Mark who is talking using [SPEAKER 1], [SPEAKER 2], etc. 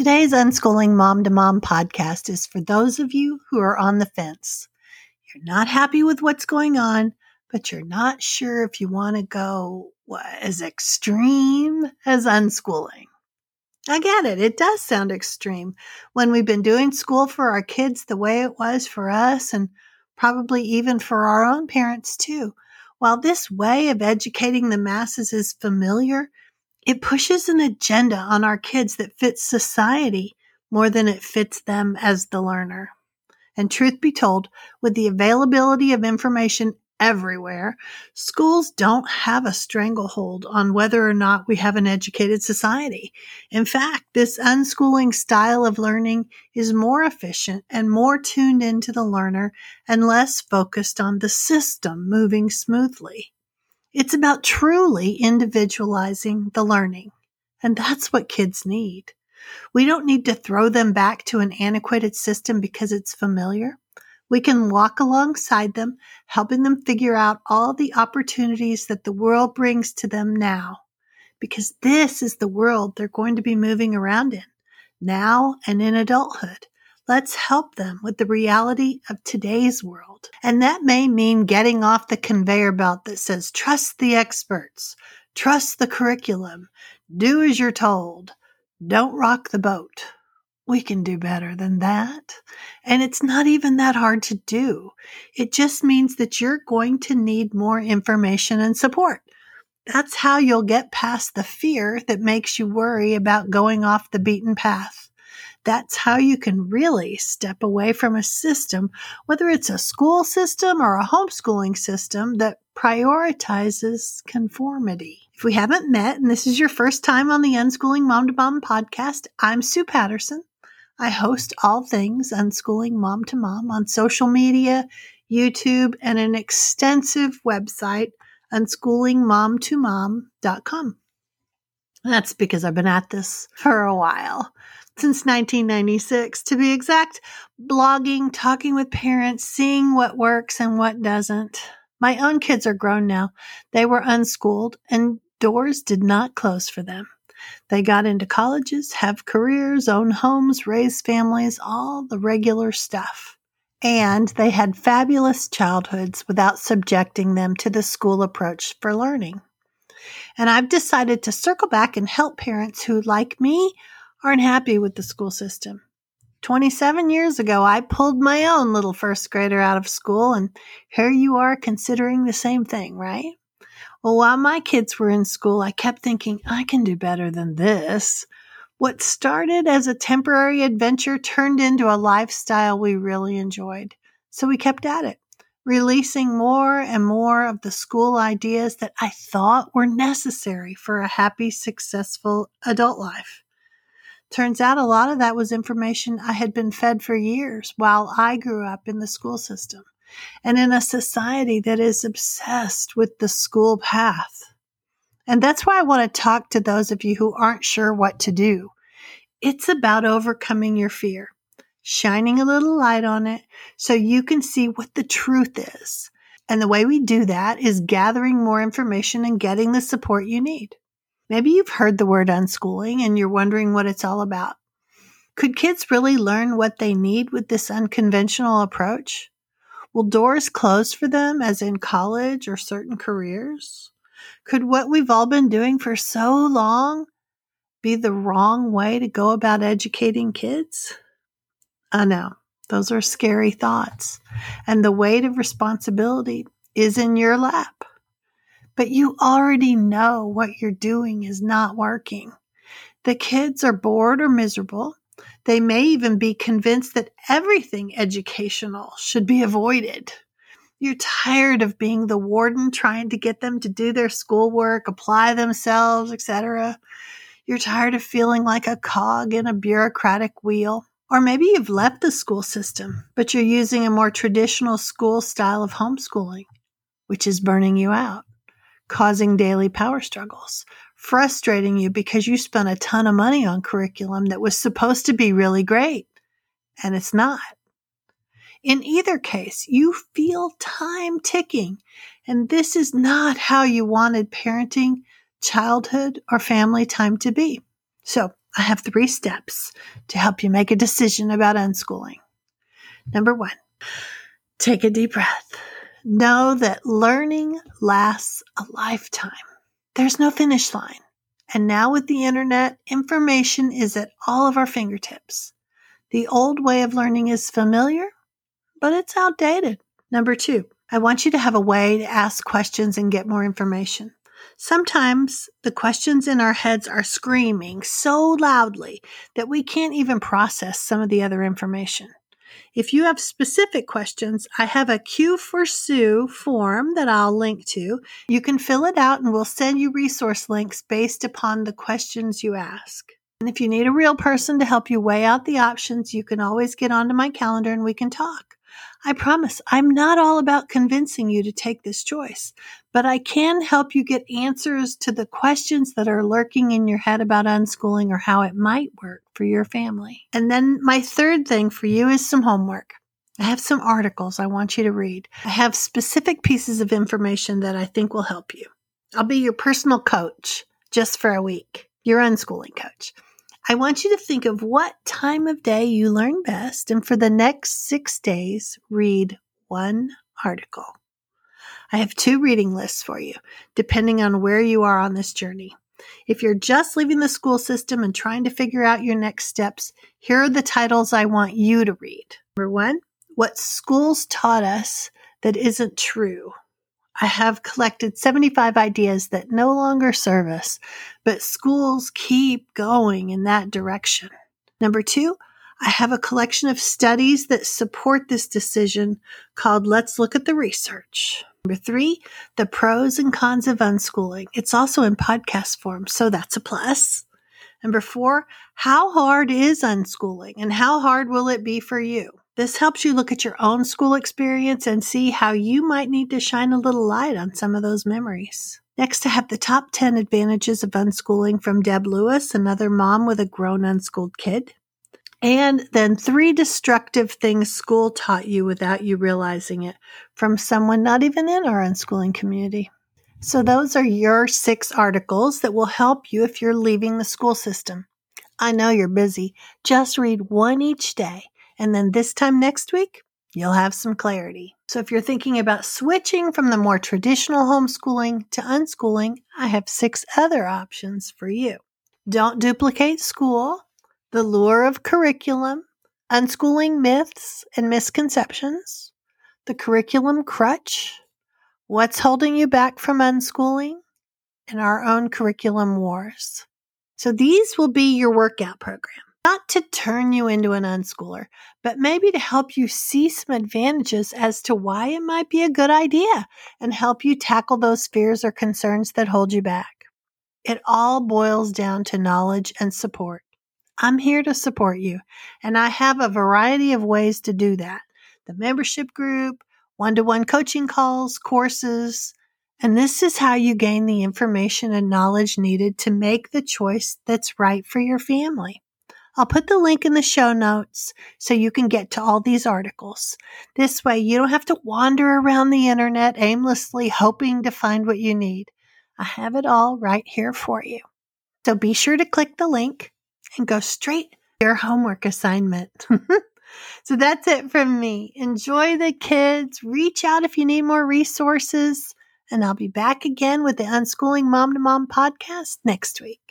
[SPEAKER 1] Today's Unschooling Mom to Mom podcast is for those of you who are on the fence. You're not happy with what's going on, but you're not sure if you want to go as extreme as unschooling. I get it. It does sound extreme when we've been doing school for our kids the way it was for us and probably even for our own parents too. While this way of educating the masses is familiar, it pushes an agenda on our kids that fits society more than it fits them as the learner. And truth be told, with the availability of information everywhere, schools don't have a stranglehold on whether or not we have an educated society. In fact, this unschooling style of learning is more efficient and more tuned into the learner and less focused on the system moving smoothly. It's about truly individualizing the learning. And that's what kids need. We don't need to throw them back to an antiquated system because it's familiar. We can walk alongside them, helping them figure out all the opportunities that the world brings to them now. Because this is the world they're going to be moving around in now and in adulthood. Let's help them with the reality of today's world. And that may mean getting off the conveyor belt that says, trust the experts, trust the curriculum, do as you're told, don't rock the boat. We can do better than that. And it's not even that hard to do. It just means that you're going to need more information and support. That's how you'll get past the fear that makes you worry about going off the beaten path. That's how you can really step away from a system, whether it's a school system or a homeschooling system that prioritizes conformity. If we haven't met and this is your first time on the Unschooling Mom to Mom podcast, I'm Sue Patterson. I host all things Unschooling Mom to Mom on social media, YouTube, and an extensive website, unschoolingmomtomom.com. That's because I've been at this for a while since 1996 to be exact, blogging, talking with parents, seeing what works and what doesn't. My own kids are grown now. They were unschooled and doors did not close for them. They got into colleges, have careers, own homes, raise families, all the regular stuff. And they had fabulous childhoods without subjecting them to the school approach for learning. And I've decided to circle back and help parents who, like me, aren't happy with the school system. 27 years ago, I pulled my own little first grader out of school, and here you are considering the same thing, right? Well, while my kids were in school, I kept thinking, I can do better than this. What started as a temporary adventure turned into a lifestyle we really enjoyed. So we kept at it, releasing more and more of the school ideas that I thought were necessary for a happy, successful adult life. Turns out a lot of that was information I had been fed for years while I grew up in the school system and in a society that is obsessed with the school path. And that's why I want to talk to those of you who aren't sure what to do. It's about overcoming your fear, shining a little light on it so you can see what the truth is. And the way we do that is gathering more information and getting the support you need. Maybe you've heard the word unschooling and you're wondering what it's all about. Could kids really learn what they need with this unconventional approach? Will doors close for them, as in college or certain careers? Could what we've all been doing for so long be the wrong way to go about educating kids? I know, those are scary thoughts. And the weight of responsibility is in your lap but you already know what you're doing is not working. The kids are bored or miserable. They may even be convinced that everything educational should be avoided. You're tired of being the warden trying to get them to do their schoolwork, apply themselves, etc. You're tired of feeling like a cog in a bureaucratic wheel. Or maybe you've left the school system, but you're using a more traditional school style of homeschooling, which is burning you out causing daily power struggles, frustrating you because you spent a ton of money on curriculum that was supposed to be really great and it's not. In either case, you feel time ticking, and this is not how you wanted parenting, childhood, or family time to be. So I have three steps to help you make a decision about unschooling. Number one, take a deep breath. Know that learning lasts a lifetime. There's no finish line. And now with the internet, information is at all of our fingertips. The old way of learning is familiar, but it's outdated. Number two, I want you to have a way to ask questions and get more information. Sometimes the questions in our heads are screaming so loudly that we can't even process some of the other information. If you have specific questions, I have a Q for Sue form that I'll link to. You can fill it out and we'll send you resource links based upon the questions you ask. And if you need a real person to help you weigh out the options, you can always get onto my calendar and we can talk. I promise I'm not all about convincing you to take this choice, but I can help you get answers to the questions that are lurking in your head about unschooling or how it might work for your family. And then my third thing for you is some homework. I have some articles I want you to read. I have specific pieces of information that I think will help you. I'll be your personal coach just for a week, your unschooling coach. I want you to think of what time of day you learn best, and for the next six days, read one article. I have two reading lists for you, depending on where you are on this journey. If you're just leaving the school system and trying to figure out your next steps, here are the titles I want you to read. Number one, What Schools Taught Us That Isn't True I have collected 75 ideas that no longer serve us, but schools keep going in that direction. Number two, I have a collection of studies that support this decision called Let's Look at the Research. Number three, the pros and cons of unschooling. It's also in podcast form, so that's a plus. Number four, how hard is unschooling and how hard will it be for you? This helps you look at your own school experience and see how you might need to shine a little light on some of those memories. Next, I have the top 10 advantages of unschooling from Deb Lewis, another mom with a grown unschooled kid. And then three destructive things school taught you without you realizing it from someone not even in our unschooling community. So, those are your six articles that will help you if you're leaving the school system. I know you're busy. Just read one each day and then this time next week, you'll have some clarity. So if you're thinking about switching from the more traditional homeschooling to unschooling, I have six other options for you. Don't duplicate school, the lure of curriculum, unschooling myths and misconceptions, the curriculum crutch, what's holding you back from unschooling, and our own curriculum wars. So these will be your workout program not to turn you into an unschooler, but maybe to help you see some advantages as to why it might be a good idea and help you tackle those fears or concerns that hold you back. It all boils down to knowledge and support. I'm here to support you, and I have a variety of ways to do that the membership group, one to one coaching calls, courses. And this is how you gain the information and knowledge needed to make the choice that's right for your family. I'll put the link in the show notes so you can get to all these articles. This way, you don't have to wander around the internet aimlessly hoping to find what you need. I have it all right here for you. So be sure to click the link and go straight to your homework assignment. so that's it from me. Enjoy the kids. Reach out if you need more resources. And I'll be back again with the Unschooling Mom to Mom podcast next week.